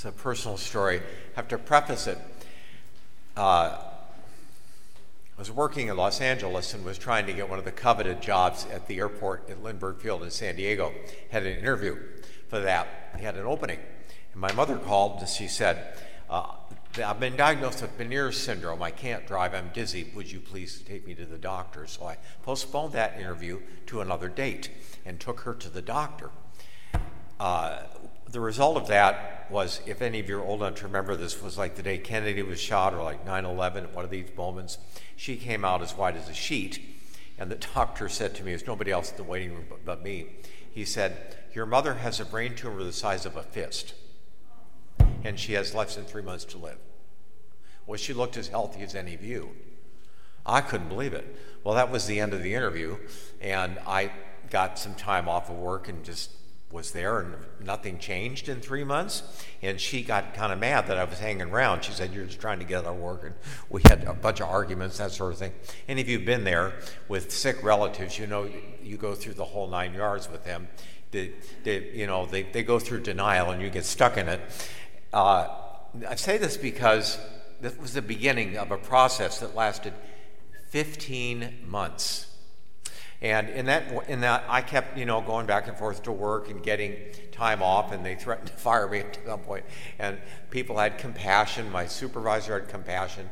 It's a personal story. I have to preface it. Uh, I was working in Los Angeles and was trying to get one of the coveted jobs at the airport at Lindbergh Field in San Diego. Had an interview for that. Had an opening. And my mother called and she said, uh, I've been diagnosed with Meniere's syndrome. I can't drive. I'm dizzy. Would you please take me to the doctor? So I postponed that interview to another date and took her to the doctor. Uh, the result of that was, if any of you are old enough to remember this, was like the day Kennedy was shot or like 9 11, one of these moments. She came out as white as a sheet. And the doctor said to me, there's nobody else in the waiting room but me, he said, Your mother has a brain tumor the size of a fist, and she has less than three months to live. Well, she looked as healthy as any of you. I couldn't believe it. Well, that was the end of the interview, and I got some time off of work and just was there and nothing changed in three months. And she got kind of mad that I was hanging around. She said, You're just trying to get our work. And we had a bunch of arguments, that sort of thing. Any of you have been there with sick relatives, you know, you go through the whole nine yards with them. They, they you know, they, they go through denial and you get stuck in it. Uh, I say this because this was the beginning of a process that lasted 15 months. And in that, in that, I kept, you know, going back and forth to work and getting time off, and they threatened to fire me at some point. And people had compassion. My supervisor had compassion.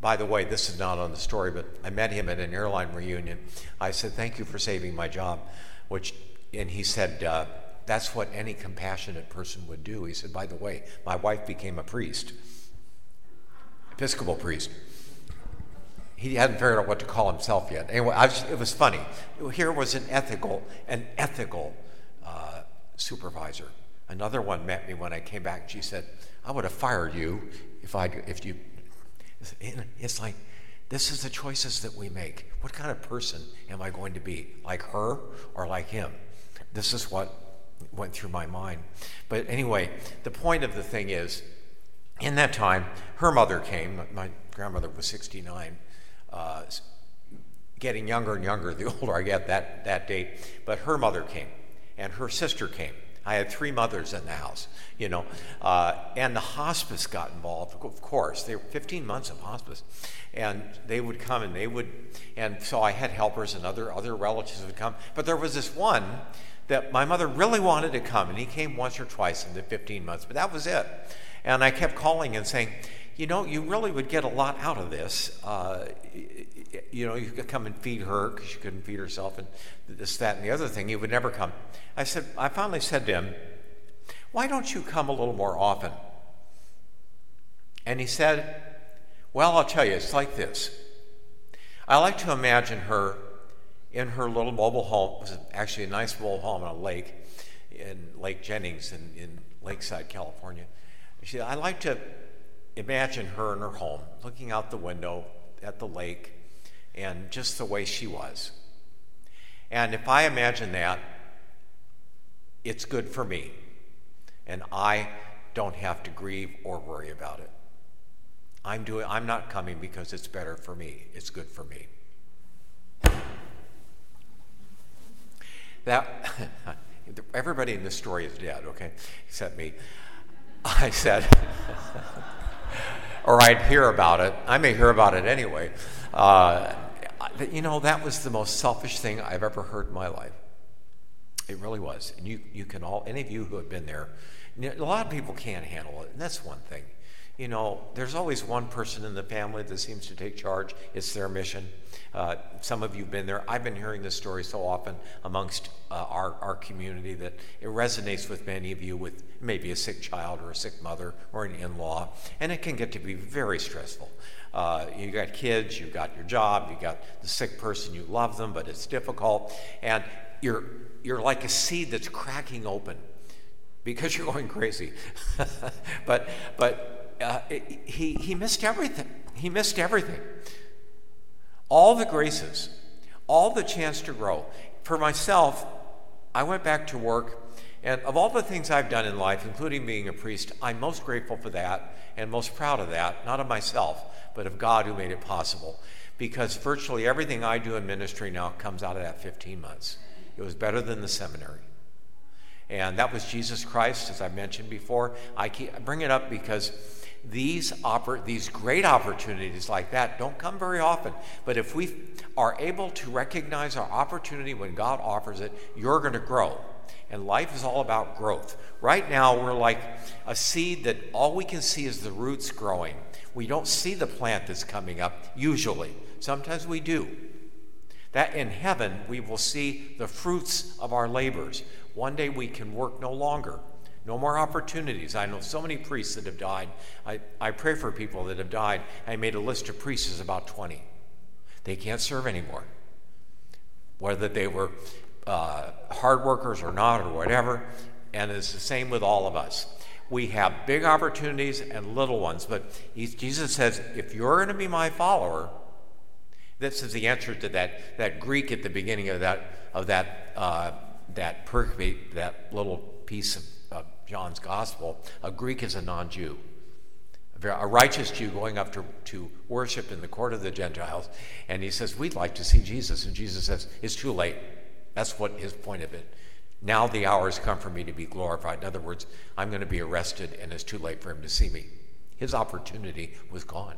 By the way, this is not on the story, but I met him at an airline reunion. I said, "Thank you for saving my job," which, and he said, uh, "That's what any compassionate person would do." He said, "By the way, my wife became a priest, Episcopal priest." He hadn't figured out what to call himself yet. Anyway, was, it was funny. Here was an ethical, an ethical uh, supervisor. Another one met me when I came back. She said, "I would have fired you if I if you." It's like this is the choices that we make. What kind of person am I going to be? Like her or like him? This is what went through my mind. But anyway, the point of the thing is, in that time, her mother came. My grandmother was 69 uh, getting younger and younger the older I get that, that date. But her mother came, and her sister came. I had three mothers in the house, you know, uh, and the hospice got involved. Of course, they were 15 months of hospice, and they would come and they would, and so I had helpers and other other relatives would come. But there was this one that my mother really wanted to come, and he came once or twice in the 15 months, but that was it. And I kept calling and saying, you know, you really would get a lot out of this. Uh, you know, you could come and feed her because she couldn't feed herself, and this, that, and the other thing. You would never come. I said, I finally said to him, "Why don't you come a little more often?" And he said, "Well, I'll tell you, it's like this. I like to imagine her in her little mobile home. It was actually a nice mobile home on a lake in Lake Jennings in, in Lakeside, California. She said, I like to." Imagine her in her home, looking out the window at the lake and just the way she was. And if I imagine that, it's good for me. And I don't have to grieve or worry about it. I'm doing I'm not coming because it's better for me. It's good for me. That everybody in this story is dead, okay? Except me. I said or I'd hear about it. I may hear about it anyway. Uh, you know, that was the most selfish thing I've ever heard in my life. It really was. And you, you can all, any of you who have been there, a lot of people can't handle it, and that's one thing. You know, there's always one person in the family that seems to take charge. It's their mission. Uh, some of you have been there. I've been hearing this story so often amongst uh, our, our community that it resonates with many of you with maybe a sick child or a sick mother or an in law, and it can get to be very stressful. Uh, you got kids, you got your job, you got the sick person, you love them, but it's difficult, and you're, you're like a seed that's cracking open because you're going crazy. but, but uh, he, he missed everything. He missed everything all the graces, all the chance to grow. For myself, I went back to work, and of all the things I've done in life, including being a priest, I'm most grateful for that and most proud of that, not of myself, but of God who made it possible. Because virtually everything I do in ministry now comes out of that 15 months. It was better than the seminary. And that was Jesus Christ, as I mentioned before. I, keep, I bring it up because these, oppor- these great opportunities like that don't come very often. But if we are able to recognize our opportunity when God offers it, you're going to grow. And life is all about growth. Right now, we're like a seed that all we can see is the roots growing. We don't see the plant that's coming up, usually. Sometimes we do. That in heaven, we will see the fruits of our labors. One day we can work no longer. No more opportunities. I know so many priests that have died. I, I pray for people that have died. I made a list of priests, about 20. They can't serve anymore. Whether they were uh, hard workers or not, or whatever. And it's the same with all of us. We have big opportunities and little ones, but Jesus says, if you're going to be my follower, this is the answer to that, that Greek at the beginning of that, of that, uh, that pericope, that little piece of John's gospel. A Greek is a non Jew a righteous Jew going up to, to worship in the court of the Gentiles, and he says, We'd like to see Jesus. And Jesus says, It's too late. That's what his point of it. Now the hour has come for me to be glorified. In other words, I'm going to be arrested, and it's too late for him to see me. His opportunity was gone.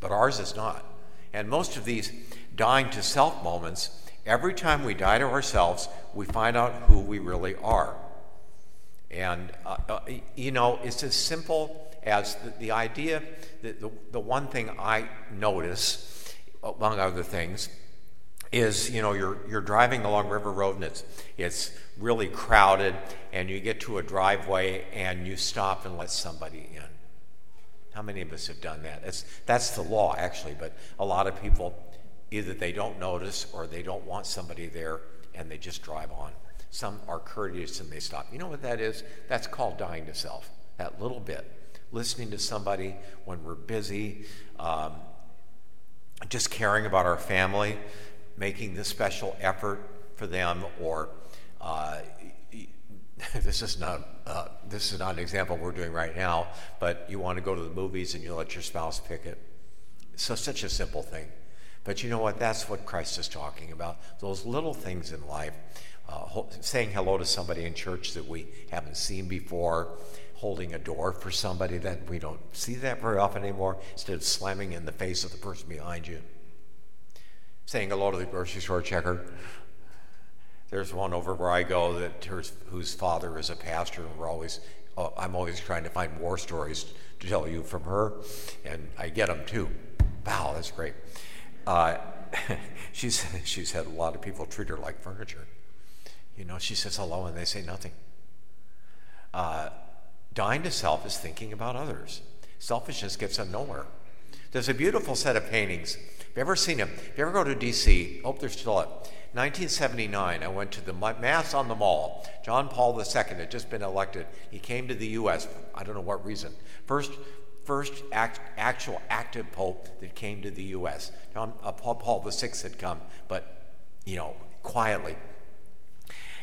But ours is not. And most of these dying to self moments, every time we die to ourselves, we find out who we really are. And, uh, uh, you know, it's as simple as the, the idea that the, the one thing I notice, among other things, is you know you're you're driving along River Road and it's it's really crowded and you get to a driveway and you stop and let somebody in. How many of us have done that? That's that's the law actually, but a lot of people either they don't notice or they don't want somebody there and they just drive on. Some are courteous and they stop. You know what that is? That's called dying to self. That little bit, listening to somebody when we're busy, um, just caring about our family making the special effort for them, or uh, this is not uh, this is not an example we're doing right now, but you want to go to the movies and you let your spouse pick it. So such a simple thing, but you know what? That's what Christ is talking about. Those little things in life, uh, saying hello to somebody in church that we haven't seen before, holding a door for somebody that we don't see that very often anymore, instead of slamming in the face of the person behind you saying hello to the grocery store checker. There's one over where I go that whose father is a pastor, and we're always oh, I'm always trying to find war stories to tell you from her, and I get them too. Wow, that's great. Uh, she's she's had a lot of people treat her like furniture. You know, she says hello and they say nothing. Uh, dying to self is thinking about others. Selfishness gets us nowhere. There's a beautiful set of paintings Have you ever seen them? If you ever go to D.C., hope they're still up. 1979, I went to the Mass on the Mall. John Paul II had just been elected. He came to the U.S. I don't know what reason. First, first act, actual active pope that came to the U.S. John uh, Paul, Paul VI had come, but you know, quietly.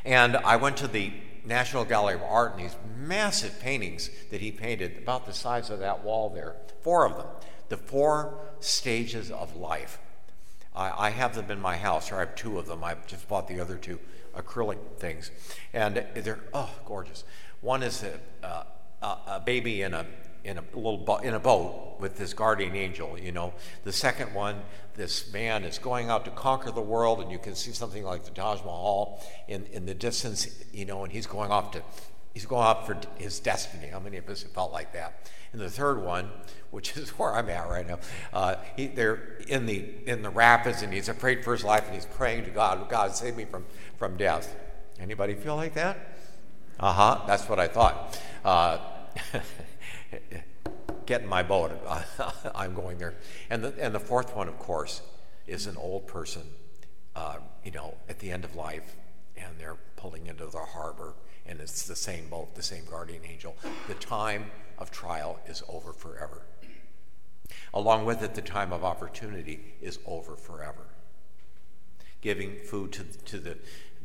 And I went to the National Gallery of Art and these massive paintings that he painted, about the size of that wall there, four of them the four stages of life. I, I, have them in my house, or I have two of them. I just bought the other two acrylic things, and they're oh gorgeous. One is a, a, a baby in a in a little bo- in a boat with this guardian angel. You know, the second one, this man is going out to conquer the world, and you can see something like the Taj Mahal in in the distance. You know, and he's going off to he's going off for his destiny. How many of us have felt like that? And the third one, which is where I'm at right now, uh, he, they're in the in the rapids, and he's afraid for his life, and he's praying to God, God save me from from death. Anybody feel like that? Uh huh. That's what I thought. Uh, get in my boat. I'm going there. And the and the fourth one, of course, is an old person, uh, you know, at the end of life, and they're pulling into the harbor, and it's the same boat, the same guardian angel. The time of trial is over forever. Along with it, the time of opportunity is over forever. Giving food to, to the,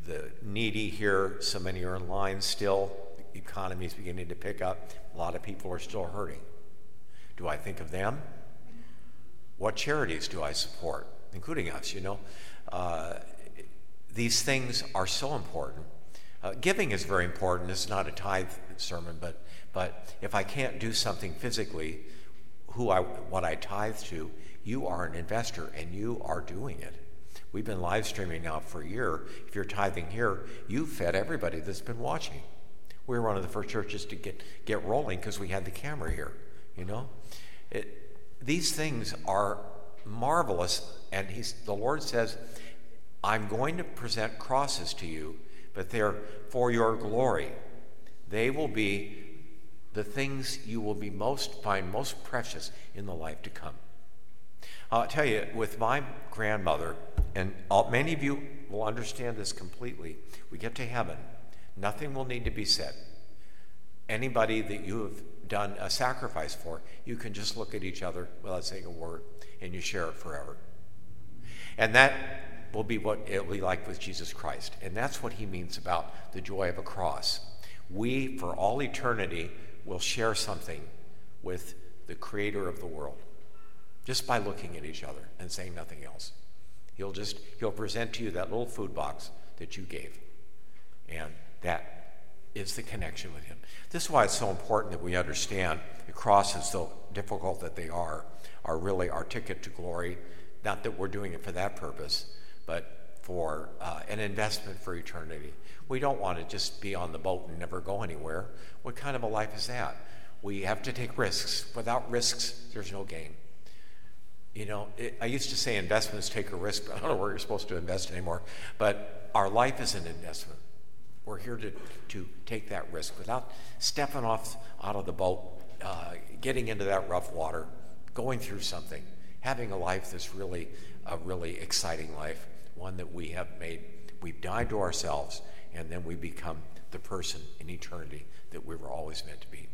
the needy here, so many are in line still. Economy is beginning to pick up. A lot of people are still hurting. Do I think of them? What charities do I support, including us? You know, uh, these things are so important. Uh, giving is very important. It's not a tithe sermon, but, but if I can't do something physically, who I, what I tithe to, you are an investor and you are doing it. We've been live streaming now for a year. If you're tithing here, you've fed everybody that's been watching. We were one of the first churches to get, get rolling because we had the camera here, you know? It, these things are marvelous, and he's, the Lord says, I'm going to present crosses to you, but they're for your glory. They will be the things you will be most find most precious in the life to come. I'll tell you, with my grandmother, and many of you will understand this completely, we get to heaven, nothing will need to be said. Anybody that you have done a sacrifice for, you can just look at each other without saying a word and you share it forever. And that will be what it will be like with Jesus Christ. And that's what he means about the joy of a cross. We, for all eternity, will share something with the creator of the world just by looking at each other and saying nothing else. He'll just he'll present to you that little food box that you gave. And that is the connection with Him. This is why it's so important that we understand the crosses, though difficult that they are, are really our ticket to glory. Not that we're doing it for that purpose, but for uh, an investment for eternity. We don't want to just be on the boat and never go anywhere. What kind of a life is that? We have to take risks. Without risks, there's no gain. You know, it, I used to say investments take a risk, but I don't know where you're supposed to invest anymore. But our life is an investment. We're here to, to take that risk without stepping off out of the boat, uh, getting into that rough water, going through something, having a life that's really a really exciting life, one that we have made. We've died to ourselves, and then we become the person in eternity that we were always meant to be.